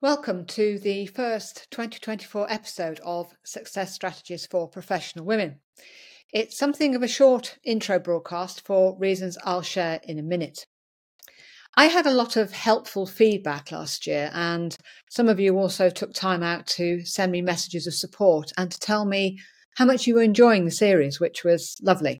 Welcome to the first 2024 episode of Success Strategies for Professional Women. It's something of a short intro broadcast for reasons I'll share in a minute. I had a lot of helpful feedback last year, and some of you also took time out to send me messages of support and to tell me how much you were enjoying the series, which was lovely.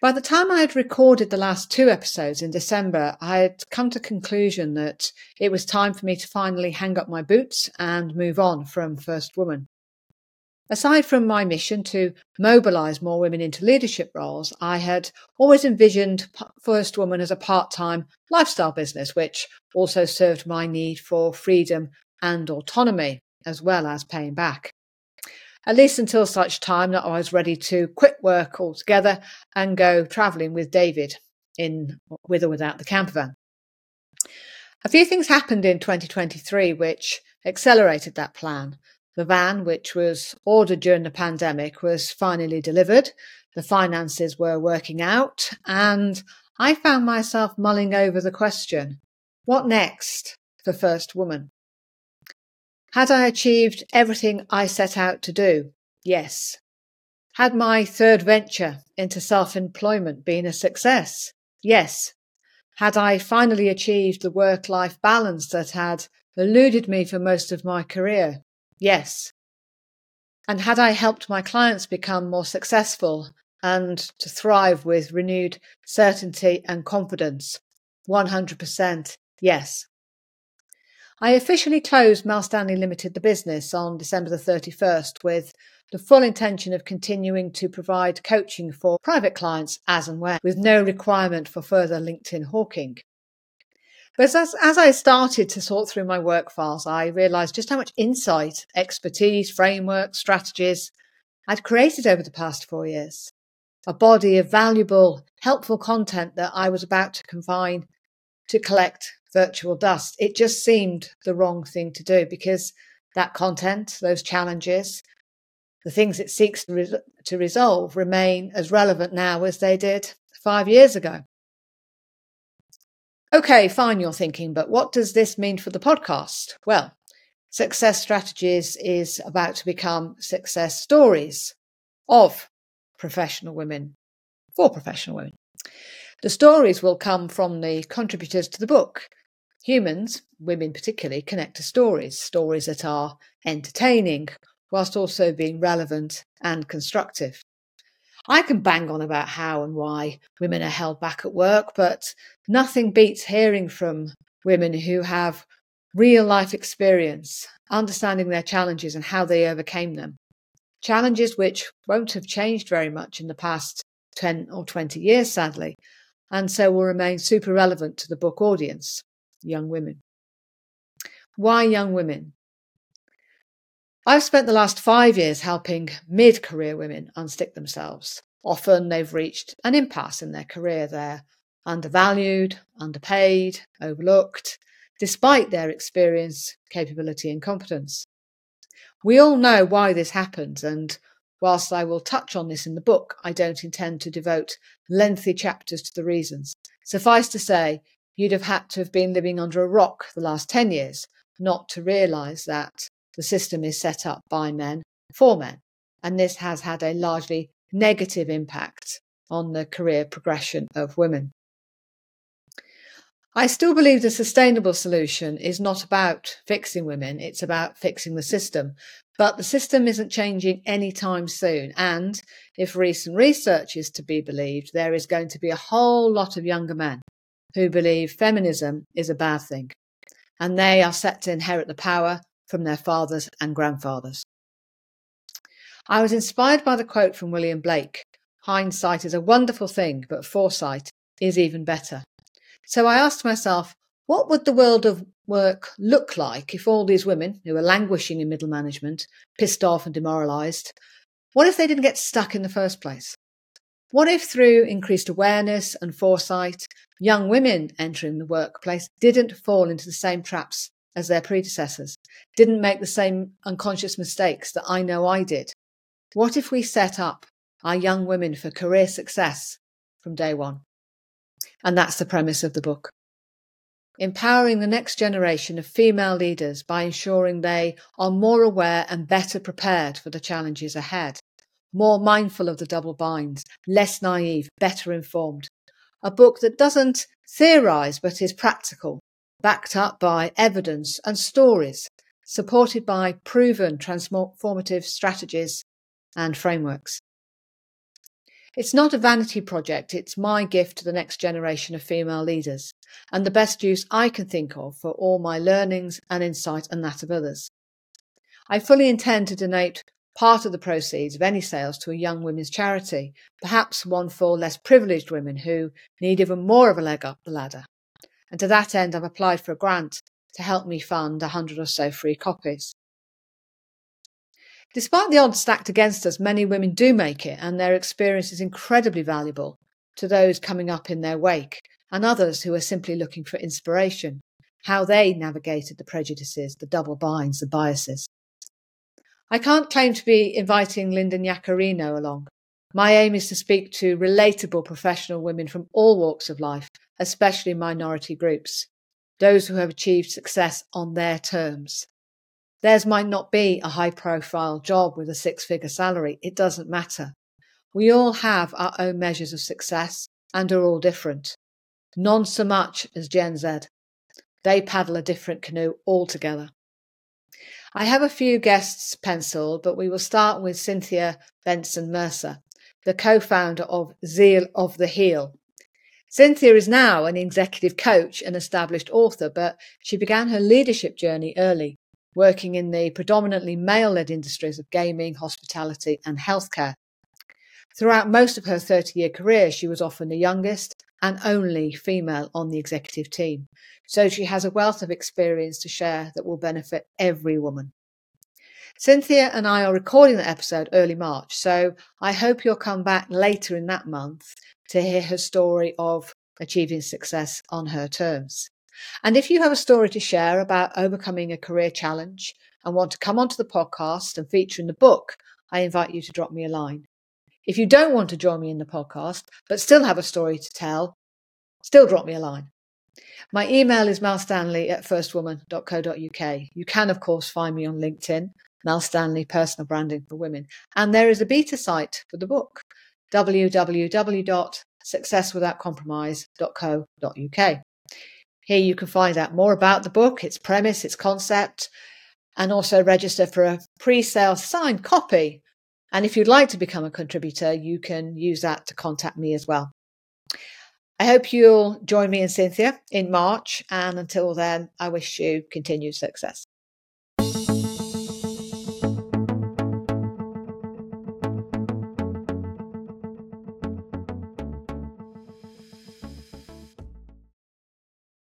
By the time I had recorded the last two episodes in December, I had come to conclusion that it was time for me to finally hang up my boots and move on from First Woman. Aside from my mission to mobilise more women into leadership roles, I had always envisioned First Woman as a part time lifestyle business, which also served my need for freedom and autonomy, as well as paying back at least until such time that I was ready to quit work altogether and go travelling with David in with or without the camper van. A few things happened in 2023 which accelerated that plan. The van, which was ordered during the pandemic, was finally delivered. The finances were working out, and I found myself mulling over the question what next for First Woman? Had I achieved everything I set out to do? Yes. Had my third venture into self employment been a success? Yes. Had I finally achieved the work life balance that had eluded me for most of my career? Yes. And had I helped my clients become more successful and to thrive with renewed certainty and confidence? 100% yes. I officially closed Mel Stanley Limited, the business, on December the 31st with the full intention of continuing to provide coaching for private clients as and when, with no requirement for further LinkedIn hawking. But as, as I started to sort through my work files, I realised just how much insight, expertise, frameworks, strategies I'd created over the past four years. A body of valuable, helpful content that I was about to confine to collect virtual dust. It just seemed the wrong thing to do because that content, those challenges, the things it seeks to, re- to resolve remain as relevant now as they did five years ago. Okay, fine, you're thinking, but what does this mean for the podcast? Well, Success Strategies is about to become success stories of professional women for professional women. The stories will come from the contributors to the book. Humans, women particularly, connect to stories, stories that are entertaining, whilst also being relevant and constructive. I can bang on about how and why women are held back at work, but nothing beats hearing from women who have real life experience, understanding their challenges and how they overcame them. Challenges which won't have changed very much in the past 10 or 20 years, sadly, and so will remain super relevant to the book audience, young women. Why young women? I've spent the last five years helping mid career women unstick themselves. Often they've reached an impasse in their career. They're undervalued, underpaid, overlooked, despite their experience, capability, and competence. We all know why this happens, and Whilst I will touch on this in the book, I don't intend to devote lengthy chapters to the reasons. Suffice to say, you'd have had to have been living under a rock the last 10 years not to realise that the system is set up by men for men. And this has had a largely negative impact on the career progression of women. I still believe the sustainable solution is not about fixing women, it's about fixing the system. But the system isn't changing anytime soon. And if recent research is to be believed, there is going to be a whole lot of younger men who believe feminism is a bad thing. And they are set to inherit the power from their fathers and grandfathers. I was inspired by the quote from William Blake Hindsight is a wonderful thing, but foresight is even better. So I asked myself, what would the world of work look like if all these women who are languishing in middle management, pissed off and demoralised, what if they didn't get stuck in the first place? What if through increased awareness and foresight, young women entering the workplace didn't fall into the same traps as their predecessors, didn't make the same unconscious mistakes that I know I did? What if we set up our young women for career success from day one? And that's the premise of the book. empowering the next generation of female leaders by ensuring they are more aware and better prepared for the challenges ahead, more mindful of the double binds, less naive, better informed. A book that doesn't theorise but is practical, backed up by evidence and stories, supported by proven transformative strategies and frameworks. It's not a vanity project, it's my gift to the next generation of female leaders, and the best use I can think of for all my learnings and insight and that of others. I fully intend to donate part of the proceeds of any sales to a young women's charity, perhaps one for less privileged women who need even more of a leg up the ladder. And to that end, I've applied for a grant to help me fund a hundred or so free copies. Despite the odds stacked against us, many women do make it, and their experience is incredibly valuable to those coming up in their wake and others who are simply looking for inspiration, how they navigated the prejudices, the double binds, the biases. I can't claim to be inviting Linda Yaccarino along. My aim is to speak to relatable professional women from all walks of life, especially minority groups, those who have achieved success on their terms. Theirs might not be a high profile job with a six figure salary. It doesn't matter. We all have our own measures of success and are all different. None so much as Gen Z. They paddle a different canoe altogether. I have a few guests penciled, but we will start with Cynthia Benson Mercer, the co founder of Zeal of the Heel. Cynthia is now an executive coach and established author, but she began her leadership journey early working in the predominantly male led industries of gaming, hospitality, and healthcare. Throughout most of her 30 year career, she was often the youngest and only female on the executive team. So she has a wealth of experience to share that will benefit every woman. Cynthia and I are recording the episode early March, so I hope you'll come back later in that month to hear her story of achieving success on her terms. And if you have a story to share about overcoming a career challenge and want to come onto the podcast and feature in the book, I invite you to drop me a line. If you don't want to join me in the podcast, but still have a story to tell, still drop me a line. My email is melstanley at firstwoman.co.uk. You can, of course, find me on LinkedIn, Mel Stanley Personal Branding for Women. And there is a beta site for the book, www.successwithoutcompromise.co.uk. Here you can find out more about the book, its premise, its concept, and also register for a pre sale signed copy. And if you'd like to become a contributor, you can use that to contact me as well. I hope you'll join me and Cynthia in March. And until then, I wish you continued success.